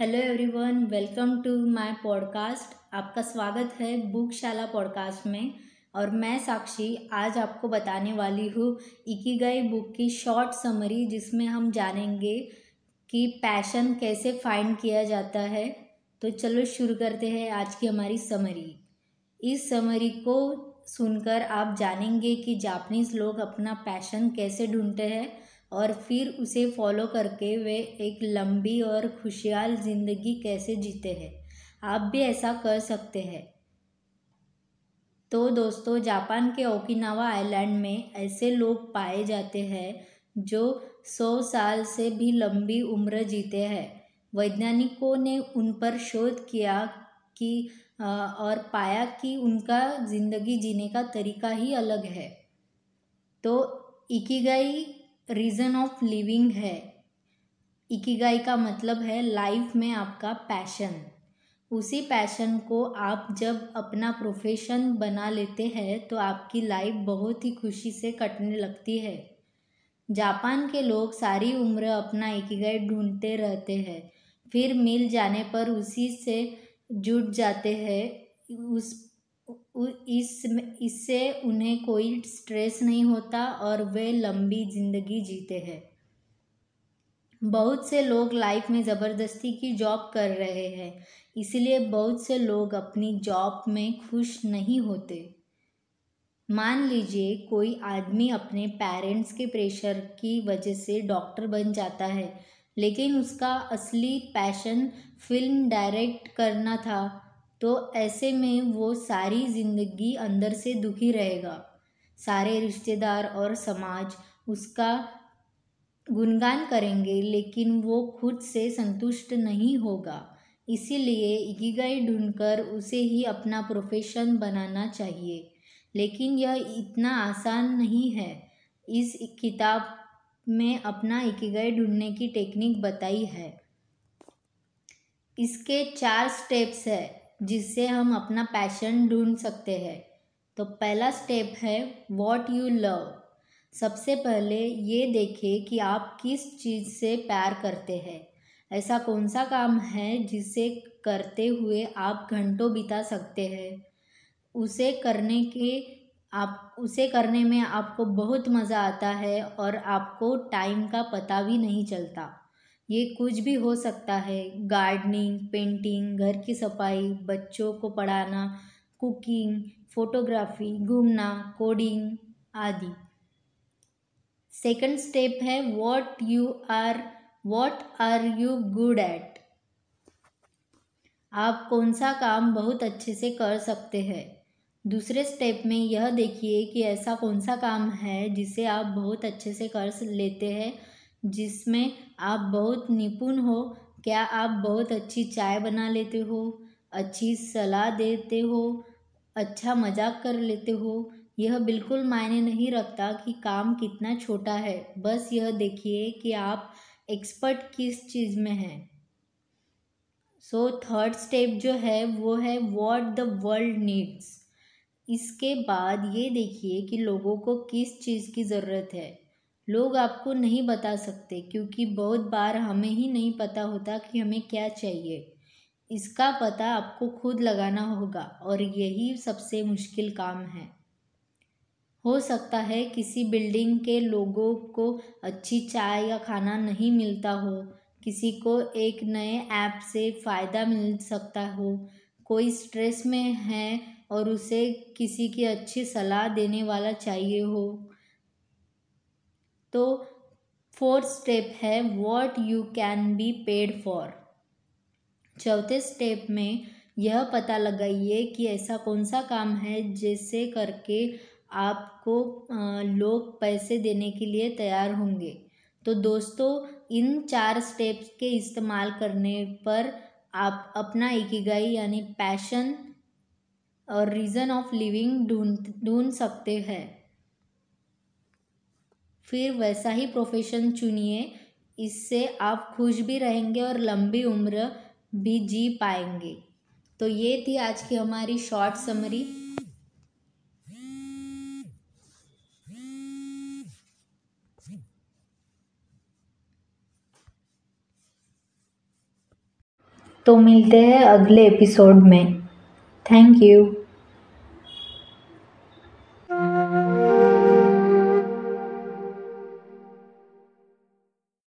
Hello everyone welcome to my podcast आपका स्वागत है बुकशाला पॉडकास्ट में और मैं साक्षी आज आपको बताने वाली हूँ इकीगाई बुक की शॉर्ट समरी जिसमें हम जानेंगे कि पैशन कैसे फाइंड किया जाता है। तो चलो शुरू करते हैं आज की हमारी समरी इस समरी को सुनकर आप जानेंगे कि जापनीज़ लोग अपना पैशन कैसे ढूंढते हैं और फिर उसे फॉलो करके वे एक लंबी और खुशहाल ज़िंदगी कैसे जीते हैं। आप भी ऐसा कर सकते हैं। तो दोस्तों, जापान के ओकिनावा आइलैंड में ऐसे लोग पाए जाते हैं जो सौ साल से भी लंबी उम्र जीते हैं। वैज्ञानिकों ने उन पर शोध किया कि और पाया कि उनका ज़िंदगी जीने का तरीका ही अलग है। तो इकिगाई रीज़न ऑफ़ लिविंग है। इकिगाई का मतलब है लाइफ में आपका पैशन। उसी पैशन को आप जब अपना प्रोफेशन बना लेते हैं तो आपकी लाइफ बहुत ही खुशी से कटने लगती है। जापान के लोग सारी उम्र अपना इकिगाई ढूंढते रहते हैं। फिर मिल जाने पर उसी से जुट जाते हैं। उस इस इससे उन्हें कोई स्ट्रेस नहीं होता और वे लंबी ज़िंदगी जीते हैं। बहुत से लोग लाइफ में ज़बरदस्ती की जॉब कर रहे हैं, इसलिए बहुत से लोग अपनी जॉब में खुश नहीं होते। मान लीजिए कोई आदमी अपने पेरेंट्स के प्रेशर की वजह से डॉक्टर बन जाता है, लेकिन उसका असली पैशन फ़िल्म डायरेक्ट करना था। तो ऐसे में वो सारी ज़िंदगी अंदर से दुखी रहेगा। सारे रिश्तेदार और समाज उसका गुणगान करेंगे, लेकिन वो खुद से संतुष्ट नहीं होगा। इसीलिए इकिगाई ढूंढकर उसे ही अपना प्रोफेशन बनाना चाहिए। लेकिन यह इतना आसान नहीं है। इस किताब में अपना इकिगाई ढूँढने की टेक्निक बताई है। इसके चार स्टेप्स है। जिससे हम अपना पैशन ढूंढ सकते हैं। तो पहला स्टेप है वॉट यू लव सबसे पहले ये देखें कि आप किस चीज़ से प्यार करते हैं। ऐसा कौन सा काम है जिसे करते हुए आप घंटों बिता सकते हैं? उसे करने के आप, उसे करने में आपको बहुत मज़ा आता है और आपको टाइम का पता भी नहीं चलता। ये कुछ भी हो सकता है। गार्डनिंग, पेंटिंग, घर की सफ़ाई, बच्चों को पढ़ाना, कुकिंग, फोटोग्राफी, घूमना, कोडिंग आदि। सेकंड स्टेप है what you are what are you good at आप कौन सा काम बहुत अच्छे से कर सकते हैं। दूसरे स्टेप में यह देखिए कि ऐसा कौन सा काम है जिसे आप बहुत अच्छे से कर लेते हैं। जिसमें आप बहुत निपुण हो। क्या आप बहुत अच्छी चाय बना लेते हो? अच्छी सलाह देते हो? अच्छा मज़ाक कर लेते हो? यह बिल्कुल मायने नहीं रखता कि काम कितना छोटा है। बस यह देखिए कि आप एक्सपर्ट किस चीज़ में हैं। सो थर्ड स्टेप जो है, वो है वॉट द वर्ल्ड नीड्स इसके बाद ये देखिए कि लोगों को किस चीज़ की ज़रूरत है। लोग आपको नहीं बता सकते, क्योंकि बहुत बार हमें ही नहीं पता होता कि हमें क्या चाहिए। इसका पता आपको खुद लगाना होगा, और यही सबसे मुश्किल काम है। हो सकता है किसी बिल्डिंग के लोगों को अच्छी चाय या खाना नहीं मिलता हो, किसी को एक नए ऐप से फ़ायदा मिल सकता हो, कोई स्ट्रेस में है और उसे किसी की अच्छी सलाह देने वाला चाहिए हो। तो फोर्थ स्टेप है what you can be paid for चौथे स्टेप में यह पता लगाइए कि ऐसा कौन सा काम है जिसे करके आपको लोग पैसे देने के लिए तैयार होंगे। तो दोस्तों, इन चार स्टेप्स के इस्तेमाल करने पर आप अपना इकिगाई यानी पैशन और रीज़न ऑफ़ लिविंग ढूंढ ढूंढ सकते हैं। फिर वैसा ही प्रोफेशन चुनिए। इससे आप खुश भी रहेंगे और लंबी उम्र भी जी पाएँगे। तो ये थी आज की हमारी शॉर्ट समरी तो मिलते हैं अगले एपिसोड में। Thank you